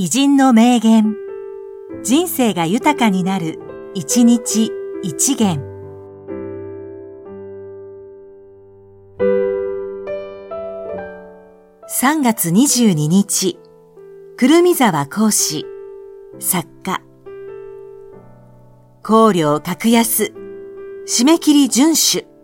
偉人の名言。人生が豊かになる、一日一元。3月22日、くるみ沢講師、作家。考慮格安、締め切り遵守。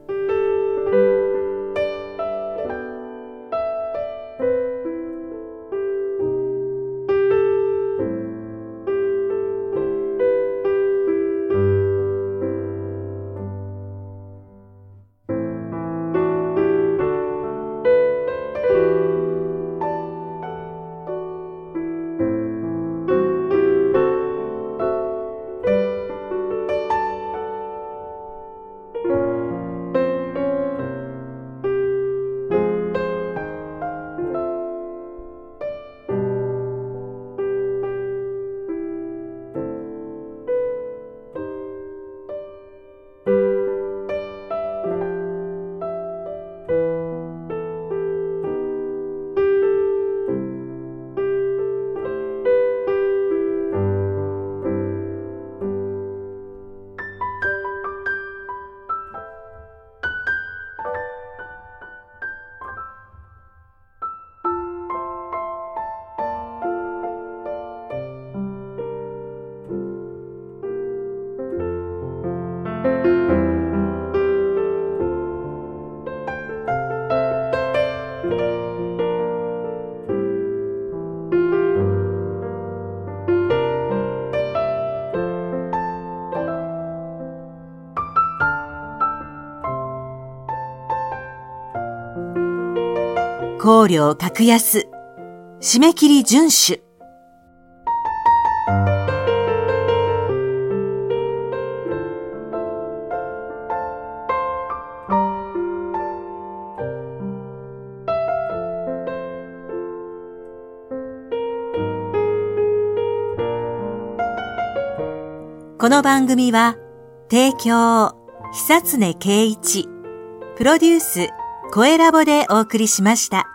考慮格安、締め切り遵守。この番組は、提供、久常圭一、プロデュース、声ラボでお送りしました。